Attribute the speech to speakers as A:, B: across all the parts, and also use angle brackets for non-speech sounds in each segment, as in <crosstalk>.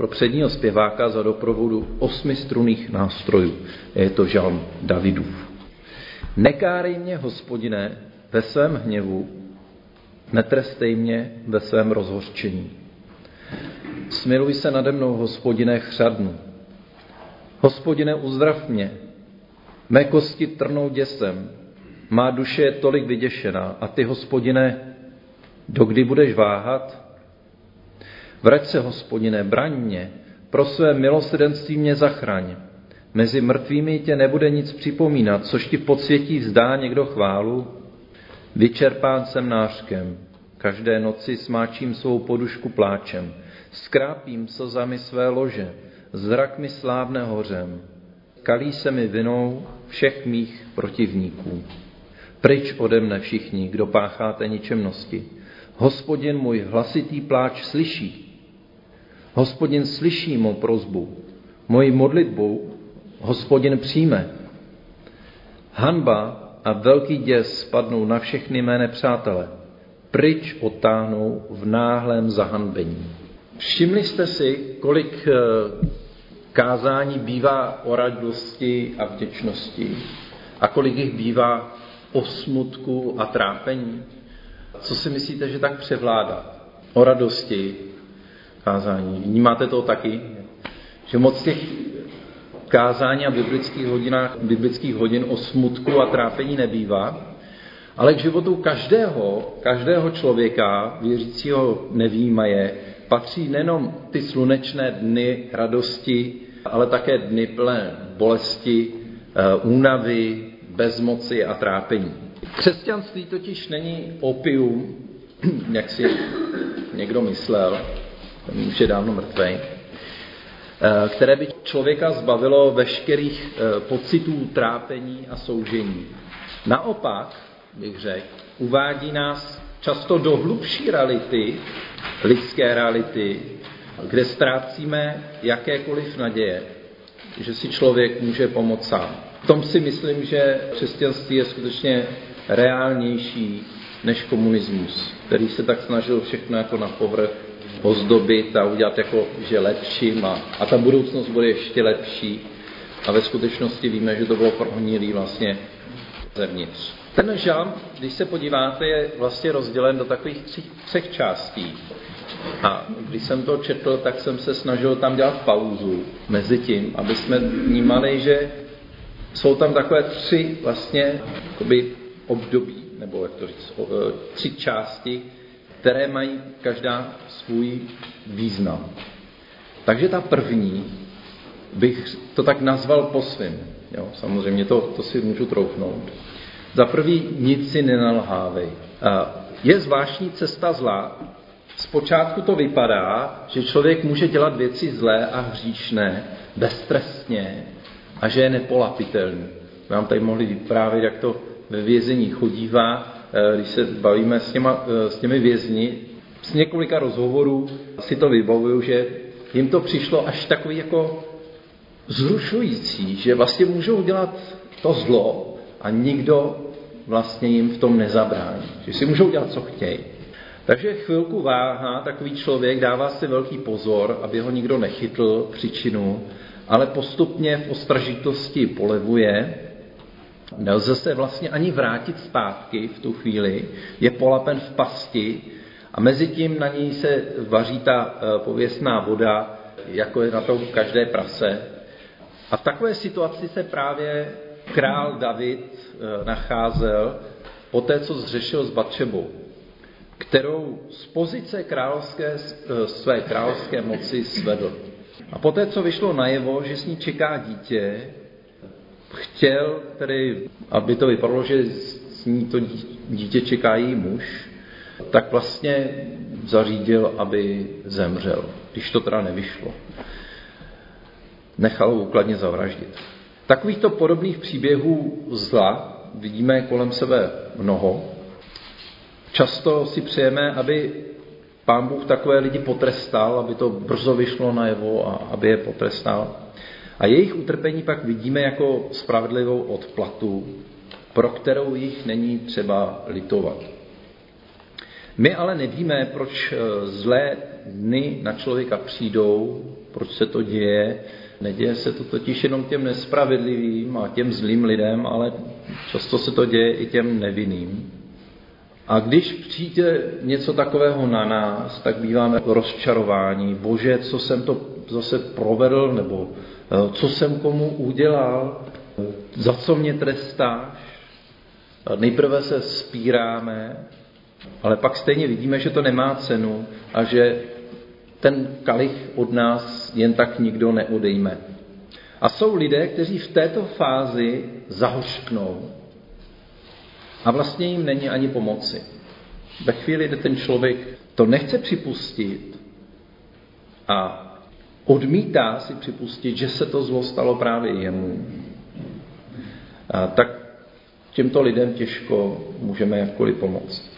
A: pro předního zpěváka za doprovodu osmi struných nástrojů. Je to žalm Davidův. Nekárej mě, hospodine, ve svém hněvu, netrestej mě ve svém rozhořčení. Smiluj se nade mnou, hospodine, chřadnu. Hospodine, uzdrav mě. Mé kosti trnou děsem. Má duše je tolik vyděšená. A ty, hospodine, dokdy budeš váhat? Vrať se, hospodine, braň mě. Pro své milosrdenství mě zachraň. Mezi mrtvými tě nebude nic připomínat, což ti podsvětí vzdá někdo chválu. Vyčerpán jsem nářkem, každé noci smáčím svou podušku pláčem, skrápím slzami své lože, zrak mi slávne hořem, kalí se mi vinou všech mých protivníků. Pryč ode mne všichni, kdo pácháte ničemnosti. Hospodin můj hlasitý pláč slyší. Hospodin slyší mou prozbu. Moji modlitbu hospodin přijme. Hanba a velký děs spadnou na všechny mé nepřátele. Pryč otáhnou v náhlém zahanbení. Všimli jste si, kolik eh, kázání bývá o radosti a vděčnosti a kolik jich bývá o smutku a trápení? Co si myslíte, že tak převládá? O radosti kázání. Vnímáte to taky? Že moc těch kázání a biblických hodinách, biblických hodin o smutku a trápení nebývá, ale k životu každého, každého člověka, věřícího nevýmaje, patří nejenom ty slunečné dny radosti, ale také dny plné bolesti, eh, únavy, bezmoci a trápení. Křesťanství totiž není opium, <clears throat> jak si někdo myslel, už je dávno mrtvý, Eh, které by člověka zbavilo veškerých eh, pocitů trápení a soužení. Naopak, bych řekl, uvádí nás často do hlubší reality, lidské reality, kde ztrácíme jakékoliv naděje, že si člověk může pomoct sám. V tom si myslím, že křesťanství je skutečně reálnější než komunismus, který se tak snažil všechno jako na povrch ozdobit a udělat jako, že lepším a, a ta budoucnost bude ještě lepší. A ve skutečnosti víme, že to bylo prohnilý vlastně zevnitř. Ten žalm, když se podíváte, je vlastně rozdělen do takových tři, třech částí. A když jsem to četl, tak jsem se snažil tam dělat pauzu mezi tím, aby jsme vnímali, že jsou tam takové tři vlastně období, nebo jak to říct, tři části, které mají každá svůj význam. Takže ta první bych to tak nazval po svým. Jo, samozřejmě to, to si můžu troufnout. Za prvý, nic si nenalhávej. Je zvláštní cesta zla. Zpočátku to vypadá, že člověk může dělat věci zlé a hříšné beztrestně a že je nepolapitelný. Vám tady mohli vyprávět, jak to ve vězení chodívá, když se bavíme s, těma, eh, s těmi vězni, z několika rozhovorů si to vybavuju, že jim to přišlo až takový jako zrušující, že vlastně můžou dělat to zlo a nikdo vlastně jim v tom nezabrání. Že si můžou dělat, co chtějí. Takže chvilku váha, takový člověk dává si velký pozor, aby ho nikdo nechytl příčinu, ale postupně v ostražitosti polevuje Nelze se vlastně ani vrátit zpátky v tu chvíli, je polapen v pasti a mezi tím na ní se vaří ta eh, pověstná voda, jako je na to každé prase. A v takové situaci se právě král David eh, nacházel po té, co zřešil s Batšebou, kterou z pozice královské, eh, své královské moci svedl. A poté, co vyšlo najevo, že s ní čeká dítě, chtěl tedy, aby to vypadalo, že s ní to dítě čeká její muž, tak vlastně zařídil, aby zemřel, když to teda nevyšlo. Nechal ho úkladně zavraždit. Takovýchto podobných příběhů zla vidíme kolem sebe mnoho. Často si přejeme, aby pán Bůh takové lidi potrestal, aby to brzo vyšlo najevo a aby je potrestal. A jejich utrpení pak vidíme jako spravedlivou odplatu, pro kterou jich není třeba litovat. My ale nevíme, proč eh, zlé dny na člověka přijdou, proč se to děje. Neděje se to totiž jenom těm nespravedlivým a těm zlým lidem, ale často se to děje i těm nevinným. A když přijde něco takového na nás, tak býváme rozčarování. Bože, co jsem to zase provedl, nebo co jsem komu udělal, za co mě trestáš. Nejprve se spíráme, ale pak stejně vidíme, že to nemá cenu a že ten kalich od nás jen tak nikdo neodejme. A jsou lidé, kteří v této fázi zahořknou a vlastně jim není ani pomoci. Ve chvíli, kdy ten člověk to nechce připustit a odmítá si připustit, že se to zlo stalo právě jemu, tak těmto lidem těžko můžeme jakkoliv pomoct.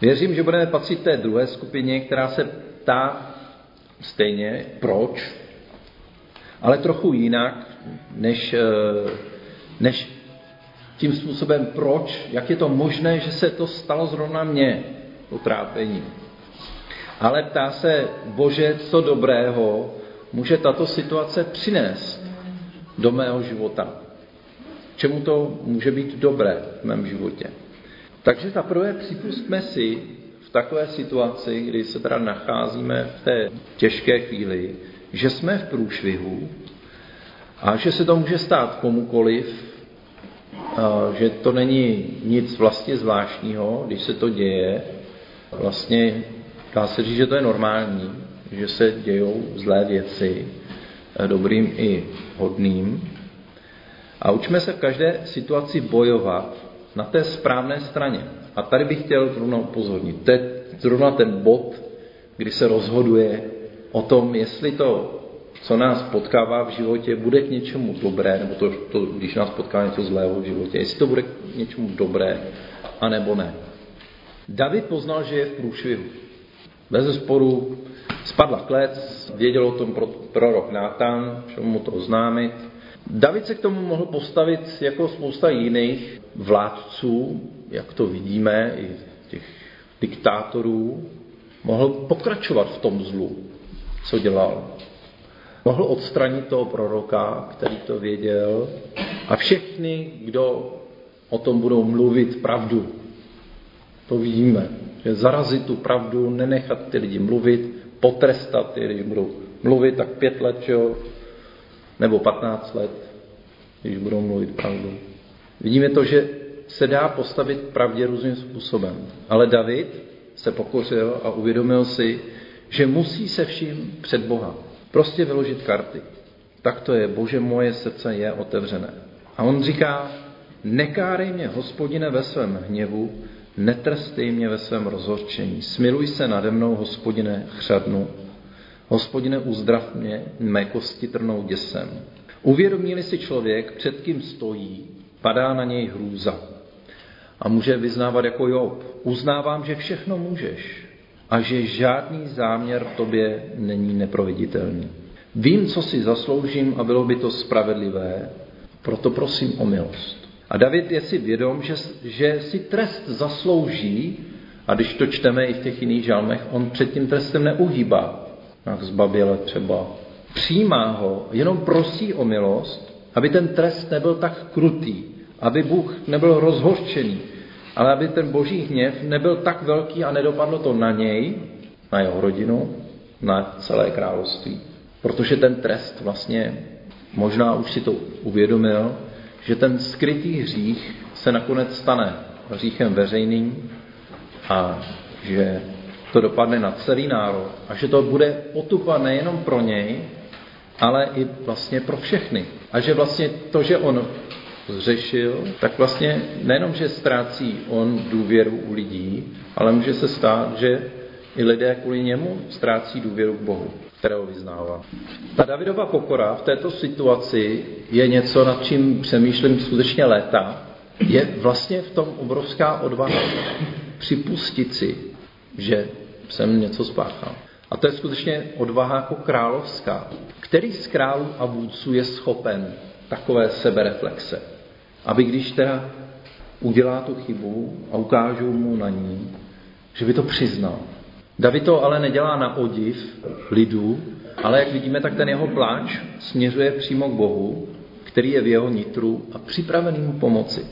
A: Věřím, že budeme patřit té druhé skupině, která se ptá stejně, proč, ale trochu jinak, než, eh, než tím způsobem, proč, jak je to možné, že se to stalo zrovna mně, to trápení. Ale ptá se, bože, co dobrého může tato situace přinést do mého života. Čemu to může být dobré v mém životě. Takže za prvé připustme si v takové situaci, kdy se teda nacházíme v té těžké chvíli, že jsme v průšvihu a že se to může stát komukoliv, že to není nic vlastně zvláštního, když se to děje. Vlastně dá se říct, že to je normální, že se dějou zlé věci, dobrým i hodným. A učme se v každé situaci bojovat na té správné straně. A tady bych chtěl zrovna upozornit. To je zrovna ten bod, kdy se rozhoduje o tom, jestli to, co nás potkává v životě, bude k něčemu dobré, nebo to, to když nás potká něco zlého v životě, jestli to bude k něčemu dobré, anebo ne. David poznal, že je v průšvihu. Bez sporu spadla klec, věděl o tom prorok Nátan, šel mu to oznámit, David se k tomu mohl postavit jako spousta jiných vládců, jak to vidíme, i těch diktátorů. Mohl pokračovat v tom zlu, co dělal. Mohl odstranit toho proroka, který to věděl, a všechny, kdo o tom budou mluvit pravdu. To vidíme, zarazit tu pravdu, nenechat ty lidi mluvit, potrestat ty, když budou mluvit, tak pět let, že jo, nebo 15 let, když budou mluvit pravdu. Vidíme to, že se dá postavit pravdě různým způsobem. Ale David se pokořil a uvědomil si, že musí se vším před Boha. Prostě vyložit karty. Tak to je, bože, moje srdce je otevřené. A on říká, nekárej mě, hospodine, ve svém hněvu, netrstej mě ve svém rozhorčení. Smiluj se nade mnou, hospodine, chřadnu. Hospodine, uzdrav mě, mé kosti trnou děsem. Uvědomí si člověk, před kým stojí, padá na něj hrůza. A může vyznávat jako Job. Uznávám, že všechno můžeš a že žádný záměr tobě není neproveditelný. Vím, co si zasloužím a bylo by to spravedlivé, proto prosím o milost. A David je si vědom, že, že si trest zaslouží, a když to čteme i v těch jiných žalmech, on před tím trestem neuhýbá jak zbaběle třeba. Přijímá ho, jenom prosí o milost, aby ten trest nebyl tak krutý, aby Bůh nebyl rozhořčený, ale aby ten boží hněv nebyl tak velký a nedopadlo to na něj, na jeho rodinu, na celé království. Protože ten trest vlastně, možná už si to uvědomil, že ten skrytý hřích se nakonec stane hříchem veřejným a že to dopadne na celý národ a že to bude potupa nejenom pro něj, ale i vlastně pro všechny. A že vlastně to, že on zřešil, tak vlastně nejenom, že ztrácí on důvěru u lidí, ale může se stát, že i lidé kvůli němu ztrácí důvěru k Bohu, kterého vyznává. Ta Davidova pokora v této situaci je něco, nad čím přemýšlím skutečně léta. Je vlastně v tom obrovská odvaha připustit si, že jsem něco spáchal. A to je skutečně odvaha jako královská. Který z králů a vůdců je schopen takové sebereflexe? Aby když teda udělá tu chybu a ukážou mu na ní, že by to přiznal. David to ale nedělá na odiv lidu, ale jak vidíme, tak ten jeho pláč směřuje přímo k Bohu, který je v jeho nitru a připravený mu pomoci.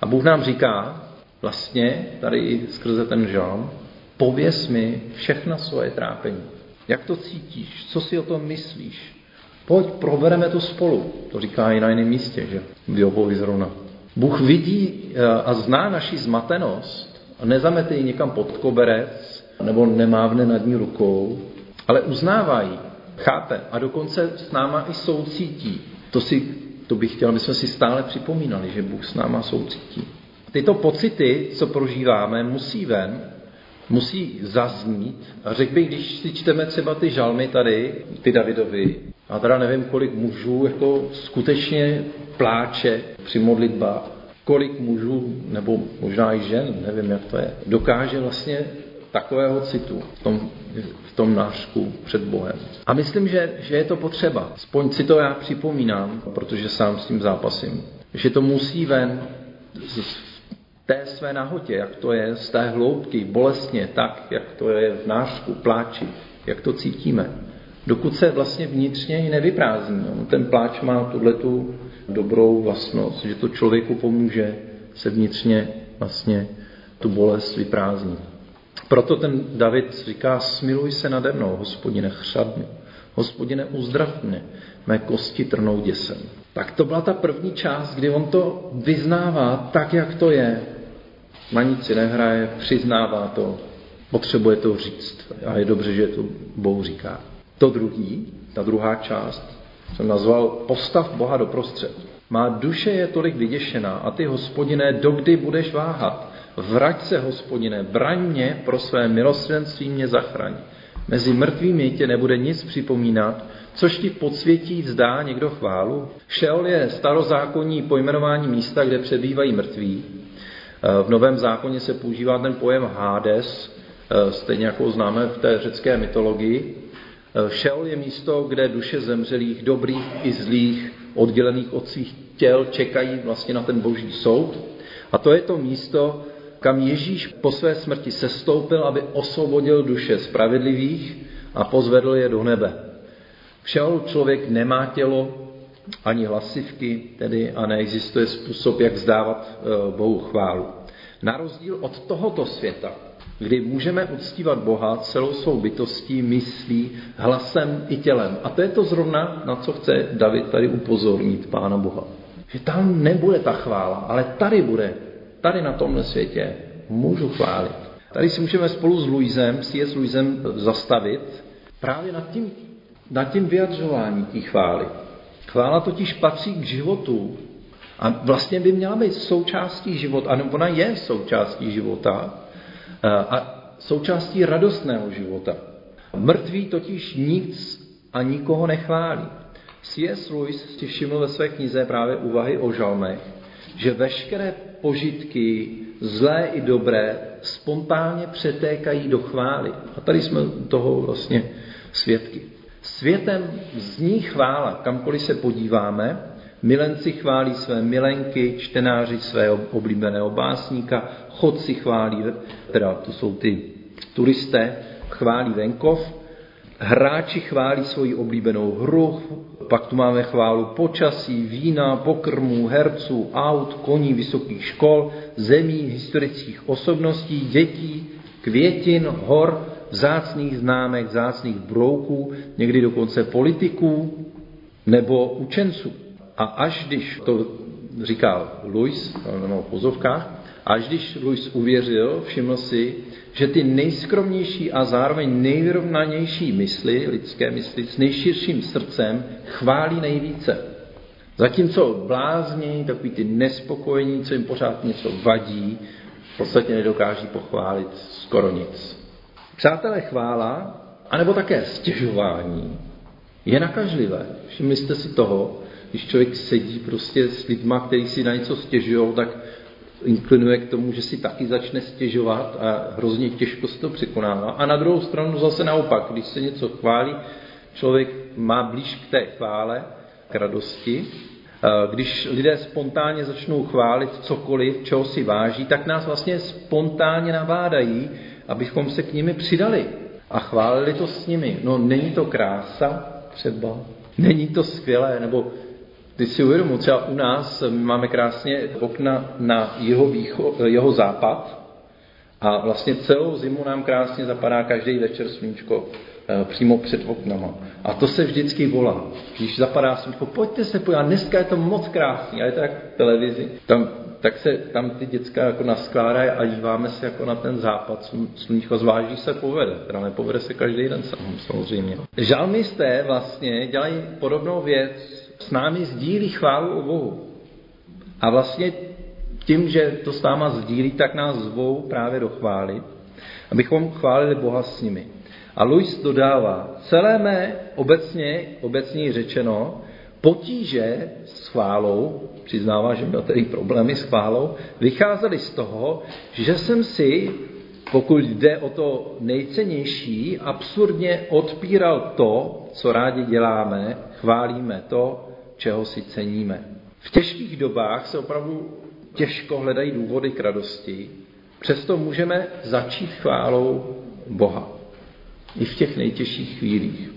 A: A Bůh nám říká, vlastně tady i skrze ten žalm, pověs mi všechna svoje trápení. Jak to cítíš? Co si o tom myslíš? Pojď, probereme to spolu. To říká i na jiném místě, že? V Jobovi zrovna. Bůh vidí eh, a zná naši zmatenost a nezamete ji někam pod koberec nebo nemávne nad ní rukou, ale uznává ji, chápe a dokonce s náma i soucítí. To, si, to bych chtěl, aby jsme si stále připomínali, že Bůh s náma soucítí. Tyto pocity, co prožíváme, musí ven, musí zaznít. A řekl bych, když si čteme třeba ty žalmy tady, ty Davidovi, a teda nevím, kolik mužů jako skutečně pláče při modlitbách, kolik mužů, nebo možná i žen, nevím, jak to je, dokáže vlastně takového citu v tom, v tom nářku před Bohem. A myslím, že, že je to potřeba. Aspoň si to já připomínám, protože sám s tím zápasím. Že to musí ven z té své nahotě, jak to je z té hloubky, bolestně, tak, jak to je v nářku, pláči, jak to cítíme. Dokud se vlastně vnitřně i nevyprázdní. No, ten pláč má tuhletu dobrou vlastnost, že to člověku pomůže se vnitřně vlastně tu bolest vyprázdnit. Proto ten David říká, smiluj se nade mnou, hospodine, chřadnu, hospodine, uzdrav mě, mé kosti trnou děsem. Tak to byla ta první část, kdy on to vyznává tak, jak to je. Na nic si nehraje, přiznává to, potřebuje to říct. A je dobře, že to Bohu říká. To druhý, ta druhá část, jsem nazval postav Boha do prostřed. Má duše je tolik vyděšená a ty, hospodiné, dokdy budeš váhat? Vrať se, hospodine, braň mě, pro své milosrdenství mě zachraň. Mezi mrtvými tě nebude nic připomínat, což ti podsvětí vzdá někdo chválu. Šeol je starozákonní pojmenování místa, kde přebývají mrtví. V Novém zákoně se používá ten pojem Hades, stejně jako známe v té řecké mytologii. Šeol je místo, kde duše zemřelých, dobrých i zlých, oddělených od svých těl, čekají vlastně na ten boží soud. A to je to místo, kam Ježíš po své smrti sestoupil, aby osvobodil duše spravedlivých a pozvedl je do nebe. Všeho člověk nemá tělo, ani hlasivky, tedy a neexistuje způsob, jak vzdávat eh, Bohu chválu. Na rozdíl od tohoto světa, kdy můžeme uctívat Boha celou svou bytostí, myslí, hlasem i tělem. A to je to zrovna, na co chce David tady upozornit Pána Boha. Že tam nebude ta chvála, ale tady bude tady na tomhle světě můžu chválit. Tady si můžeme spolu s Luizem, s Luizem zastavit právě nad tím, nad tím vyjadřováním té chvály. Chvála totiž patří k životu a vlastně by měla být součástí života, a ona je součástí života eh, a součástí radostného života. Mrtví totiž nic a nikoho nechválí. C.S. Lewis si všiml ve své knize právě úvahy o žalmech, že veškeré požitky, zlé i dobré, spontánně přetékají do chvály. A tady jsme toho vlastně svědky. Světem zní chvála, kamkoliv se podíváme, milenci chválí své milenky, čtenáři své oblíbeného básníka, chodci chválí, teda to jsou ty turisté, chválí venkov, hráči chválí svoji oblíbenou hru, pak tu máme chválu počasí, vína, pokrmů, herců, aut, koní vysokých škol, zemí, historických osobností, dětí, květin, hor, vzácných známek, vzácných brouků, někdy dokonce politiků nebo učenců. A až když, to říkal Louis, nebo v pozovkách, až když Louis uvěřil, všiml si, že ty nejskromnější a zároveň nejvyrovnanější mysli, lidské mysli, s nejširším srdcem chválí nejvíce. Zatímco blázni, takový ty nespokojení, co jim pořád něco vadí, v podstatě nedokáží pochválit skoro nic. Přátelé chvála, anebo také stěžování, je nakažlivé. Všimli jste si toho, když člověk sedí prostě s lidma, kteří si na něco stěžují, tak inklinuje k tomu, že si taky začne stěžovat a hrozně těžko se to překonává. A na druhou stranu zase naopak, když se něco chválí, člověk má blíž k té chvále, k radosti. Když lidé spontánně začnou chválit cokoliv, čeho si váží, tak nás vlastně spontánně nabádají abychom se k nimi přidali a chválili to s nimi. No není to krása třeba? Není to skvělé? Nebo ty si uvědomu, třeba u nás máme krásně okna na jeho, výcho, jeho západ a vlastně celou zimu nám krásně zapadá každý večer sluníčko eh, přímo před oknama. A to se vždycky volá. Když zapadá sluníčko, pojďte se podívat, dneska je to moc krásný, a je to jak v televizi. Tam, tak se tam ty děcka jako naskládají a díváme se jako na ten západ sluníčko, zváží se povede, teda nepovede se každý den samozřejmě. Žalmisté vlastně dělají podobnou věc, s námi sdílí chválu o Bohu. A vlastně tím, že to s náma sdílí, tak nás zvou právě do chvály, abychom chválili Boha s nimi. A Luis dodává, celé mé obecně, obecně řečeno, potíže s chválou, přiznává, že měl tedy problémy s chválou, vycházely z toho, že jsem si, pokud jde o to nejcennější, absurdně odpíral to, co rádi děláme, chválíme to, čeho si ceníme. V těžkých dobách se opravdu těžko hledají důvody k radosti, přesto můžeme začít chválou Boha. I v těch nejtěžších chvílích.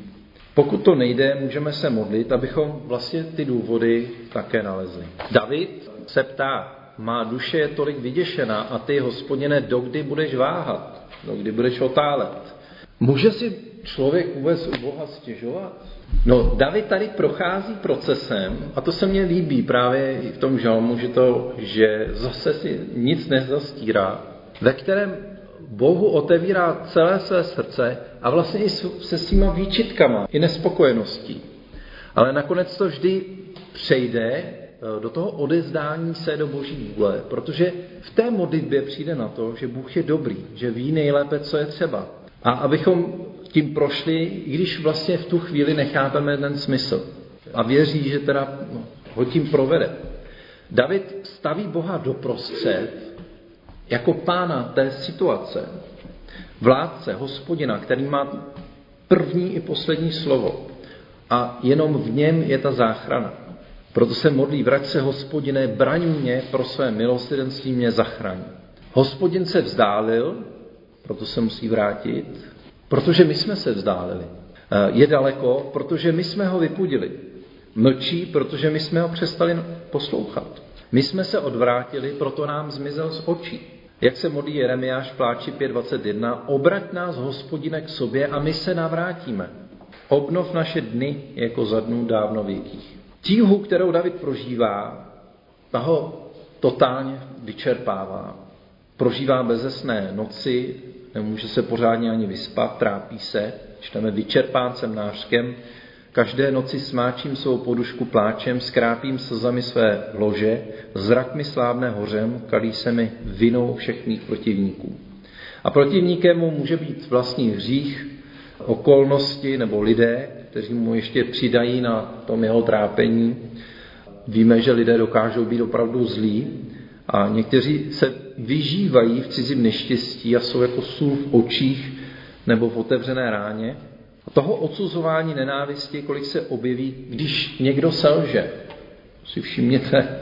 A: Pokud to nejde, můžeme se modlit, abychom vlastně ty důvody také nalezli. David se ptá, má duše je tolik vyděšená a ty, hospodine, dokdy budeš váhat, dokdy budeš otálet. Může si člověk vůbec u Boha stěžovat? No, David tady prochází procesem, a to se mně líbí právě v tom žalmu, že, to, že zase si nic nezastírá, ve kterém Bohu otevírá celé své srdce a vlastně i se svýma výčitkama, i nespokojeností. Ale nakonec to vždy přejde eh, do toho odezdání se do boží vůle, protože v té modlitbě přijde na to, že Bůh je dobrý, že ví nejlépe, co je třeba. A abychom tím prošli, i když vlastně v tu chvíli nechápeme ten smysl. A věří, že teda no, ho tím provede. David staví Boha doprostřed jako pána té situace. Vládce, hospodina, který má první i poslední slovo. A jenom v něm je ta záchrana. Proto se modlí, vrať se hospodine, braň mě pro své milosrdenství mě zachraň. Hospodin se vzdálil, proto se musí vrátit, Protože my jsme se vzdálili. Eh, je daleko, protože my jsme ho vypudili. Mlčí, protože my jsme ho přestali poslouchat. My jsme se odvrátili, proto nám zmizel z očí. Jak se modlí Jeremiáš v pláči 5.21, obrať nás, hospodine, k sobě a my se navrátíme. Obnov naše dny jako za dnů dávno věkých. Tíhu, kterou David prožívá, ta ho totálně vyčerpává. Prožívá bezesné noci, nemůže se pořádně ani vyspat, trápí se, čteme vyčerpán jsem nářkem, každé noci smáčím svou podušku pláčem, skrápím slzami své lože, zrak mi slávne hořem, kalí se mi vinou všech mých protivníků. A protivníkem mu může být vlastní hřích, okolnosti nebo lidé, kteří mu ještě přidají na tom jeho trápení. Víme, že lidé dokážou být opravdu zlí a někteří se vyžívají v cizím neštěstí a jsou jako sůl v očích nebo v otevřené ráně. A toho odsuzování nenávisti, kolik se objeví, když někdo selže, si všimněte,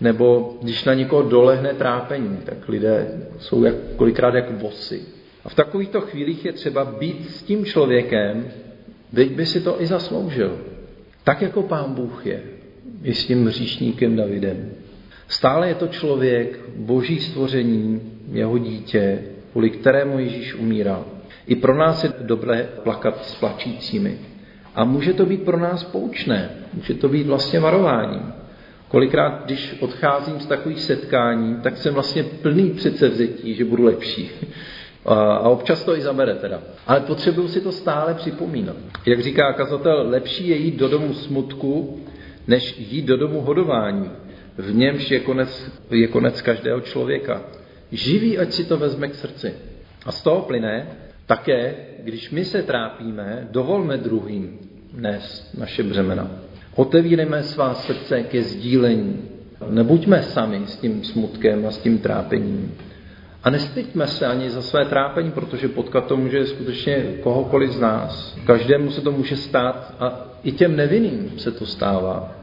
A: nebo když na někoho dolehne trápení, tak lidé jsou jak, kolikrát jako vosy. A v takovýchto chvílích je třeba být s tím člověkem, teď by si to i zasloužil. Tak jako pán Bůh je, i s tím hříšníkem Davidem. Stále je to člověk, boží stvoření, jeho dítě, kvůli kterému Ježíš umíral. I pro nás je dobré plakat s plačícími. A může to být pro nás poučné, může to být vlastně varování. Kolikrát, když odcházím z takových setkání, tak jsem vlastně plný předsevzetí, že budu lepší. A občas to i zabere teda. Ale potřebuju si to stále připomínat. Jak říká kazatel, lepší je jít do domu smutku, než jít do domu hodování v němž je konec, je konec každého člověka. Živý, ať si to vezme k srdci. A z toho plyne také, když my se trápíme, dovolme druhým nést naše břemena. Otevírejme svá srdce ke sdílení. Nebuďme sami s tím smutkem a s tím trápením. A nestyďme se ani za své trápení, protože potkat to může skutečně kohokoliv z nás. Každému se to může stát a i těm nevinným se to stává.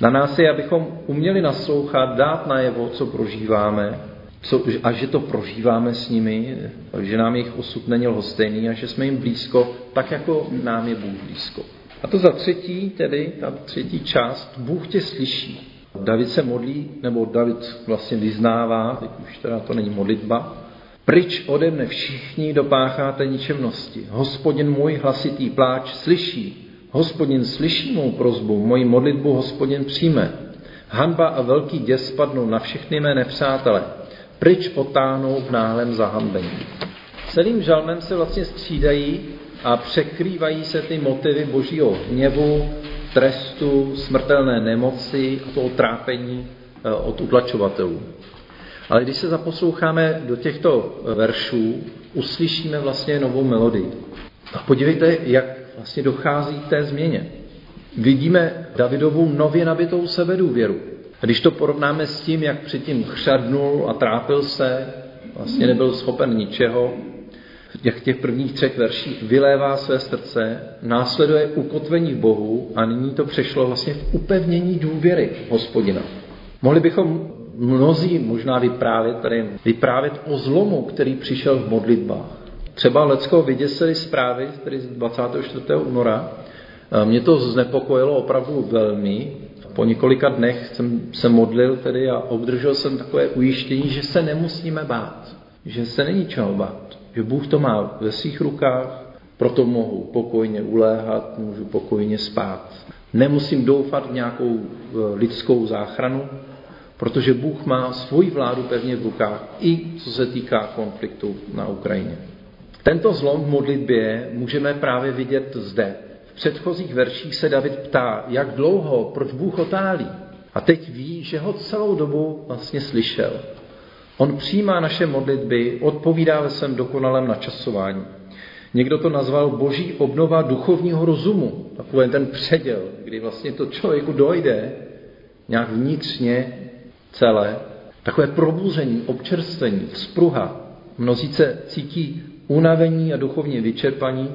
A: Na nás je, abychom uměli naslouchat, dát najevo, co prožíváme co, a že to prožíváme s nimi, že nám jejich osud není lhostejný a že jsme jim blízko, tak jako nám je Bůh blízko. A to za třetí, tedy ta třetí část, Bůh tě slyší. David se modlí, nebo David vlastně vyznává, teď už teda to není modlitba, Pryč ode mne všichni dopácháte ničemnosti. Hospodin můj hlasitý pláč slyší. Hospodin slyší mou prozbu, moji modlitbu hospodin přijme. Hanba a velký děs spadnou na všechny mé nepřátele. Pryč otáhnou v náhlém zahambení. Celým žalmem se vlastně střídají a překrývají se ty motivy božího hněvu, trestu, smrtelné nemoci a toho trápení eh, od utlačovatelů. Ale když se zaposloucháme do těchto veršů, uslyšíme vlastně novou melodii. A podívejte, jak vlastně dochází k té změně. Vidíme Davidovou nově nabitou sebedůvěru. A když to porovnáme s tím, jak předtím chřadnul a trápil se, vlastně nebyl schopen ničeho, jak těch prvních třech verších vylévá své srdce, následuje ukotvení v Bohu a nyní to přešlo vlastně v upevnění důvěry hospodina. Mohli bychom mnozí možná vyprávět, tady vyprávět o zlomu, který přišel v modlitbách. Třeba Lecko vyděsili zprávy, tedy z 24. února. Mě to znepokojilo opravdu velmi. Po několika dnech jsem se modlil tedy a obdržel jsem takové ujištění, že se nemusíme bát, že se není čeho bát, že Bůh to má ve svých rukách, proto mohu pokojně uléhat, můžu pokojně spát. Nemusím doufat v nějakou eh, lidskou záchranu, protože Bůh má svoji vládu pevně v rukách, i co se týká konfliktu na Ukrajině. Tento zlom v modlitbě můžeme právě vidět zde. V předchozích verších se David ptá, jak dlouho, proč Bůh otálí. A teď ví, že ho celou dobu vlastně slyšel. On přijímá naše modlitby, odpovídá ve svém dokonalém načasování. Někdo to nazval boží obnova duchovního rozumu, takový ten předěl, kdy vlastně to člověku dojde nějak vnitřně, celé, takové probuzení, občerstvení, spruha. Mnozí se cítí unavení a duchovně vyčerpaní.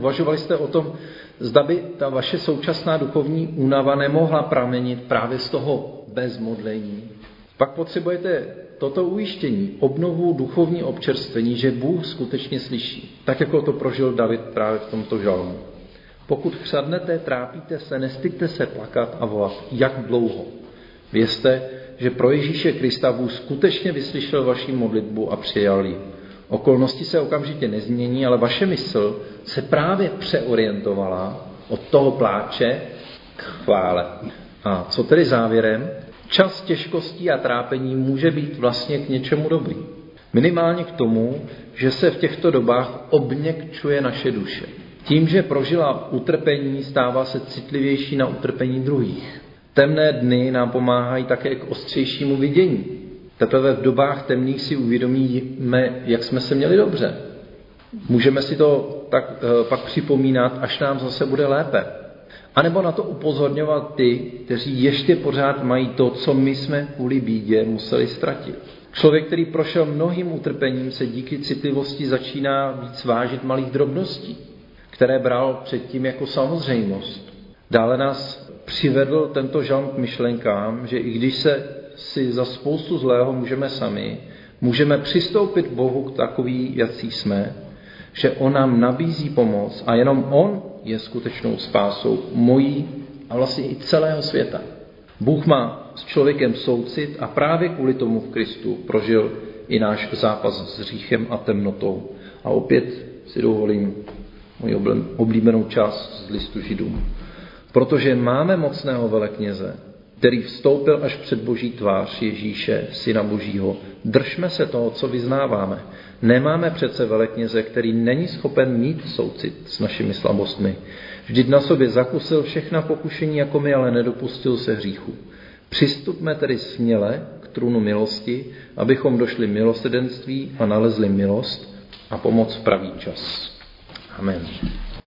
A: Uvažovali jste o tom, zda by ta vaše současná duchovní únava nemohla pramenit právě z toho bezmodlení. Pak potřebujete toto ujištění, obnovu duchovní občerstvení, že Bůh skutečně slyší, tak jako to prožil David právě v tomto žalmu. Pokud chřadnete, trápíte se, nestyďte se plakat a volat, jak dlouho. Vězte, že pro Ježíše Krista Bůh skutečně vyslyšel vaši modlitbu a přijal ji. Okolnosti se okamžitě nezmění, ale vaše mysl se právě přeorientovala od toho pláče k chvále. A co tedy závěrem? Čas těžkostí a trápení může být vlastně k něčemu dobrý. Minimálně k tomu, že se v těchto dobách obněkčuje naše duše. Tím, že prožila utrpení, stává se citlivější na utrpení druhých. Temné dny nám pomáhají také k ostřejšímu vidění. Teprve v dobách temných si uvědomíme, jak jsme se měli dobře. Můžeme si to tak e, pak připomínat, až nám zase bude lépe. A nebo na to upozorňovat ty, kteří ještě pořád mají to, co my jsme kvůli bídě museli ztratit. Člověk, který prošel mnohým utrpením, se díky citlivosti začíná víc vážit malých drobností, které bral předtím jako samozřejmost. Dále nás přivedl tento žalm k myšlenkám, že i když se si za spoustu zlého můžeme sami, můžeme přistoupit k Bohu k takový, jací jsme, že On nám nabízí pomoc a jenom On je skutečnou spásou mojí a vlastně i celého světa. Bůh má s člověkem soucit a právě kvůli tomu v Kristu prožil i náš zápas s hříchem a temnotou. A opět si dovolím moji oblíbenou část z listu Židům. Protože máme mocného velekněze, který vstoupil až před boží tvář Ježíše, syna božího. Držme se toho, co vyznáváme. Nemáme přece velekněze, který není schopen mít soucit s našimi slabostmi. Vždyť na sobě zakusil všechna pokušení jako my, ale nedopustil se hříchu. Přistupme tedy směle k trůnu milosti, abychom došli milosedenství a nalezli milost a pomoc v pravý čas. Amen.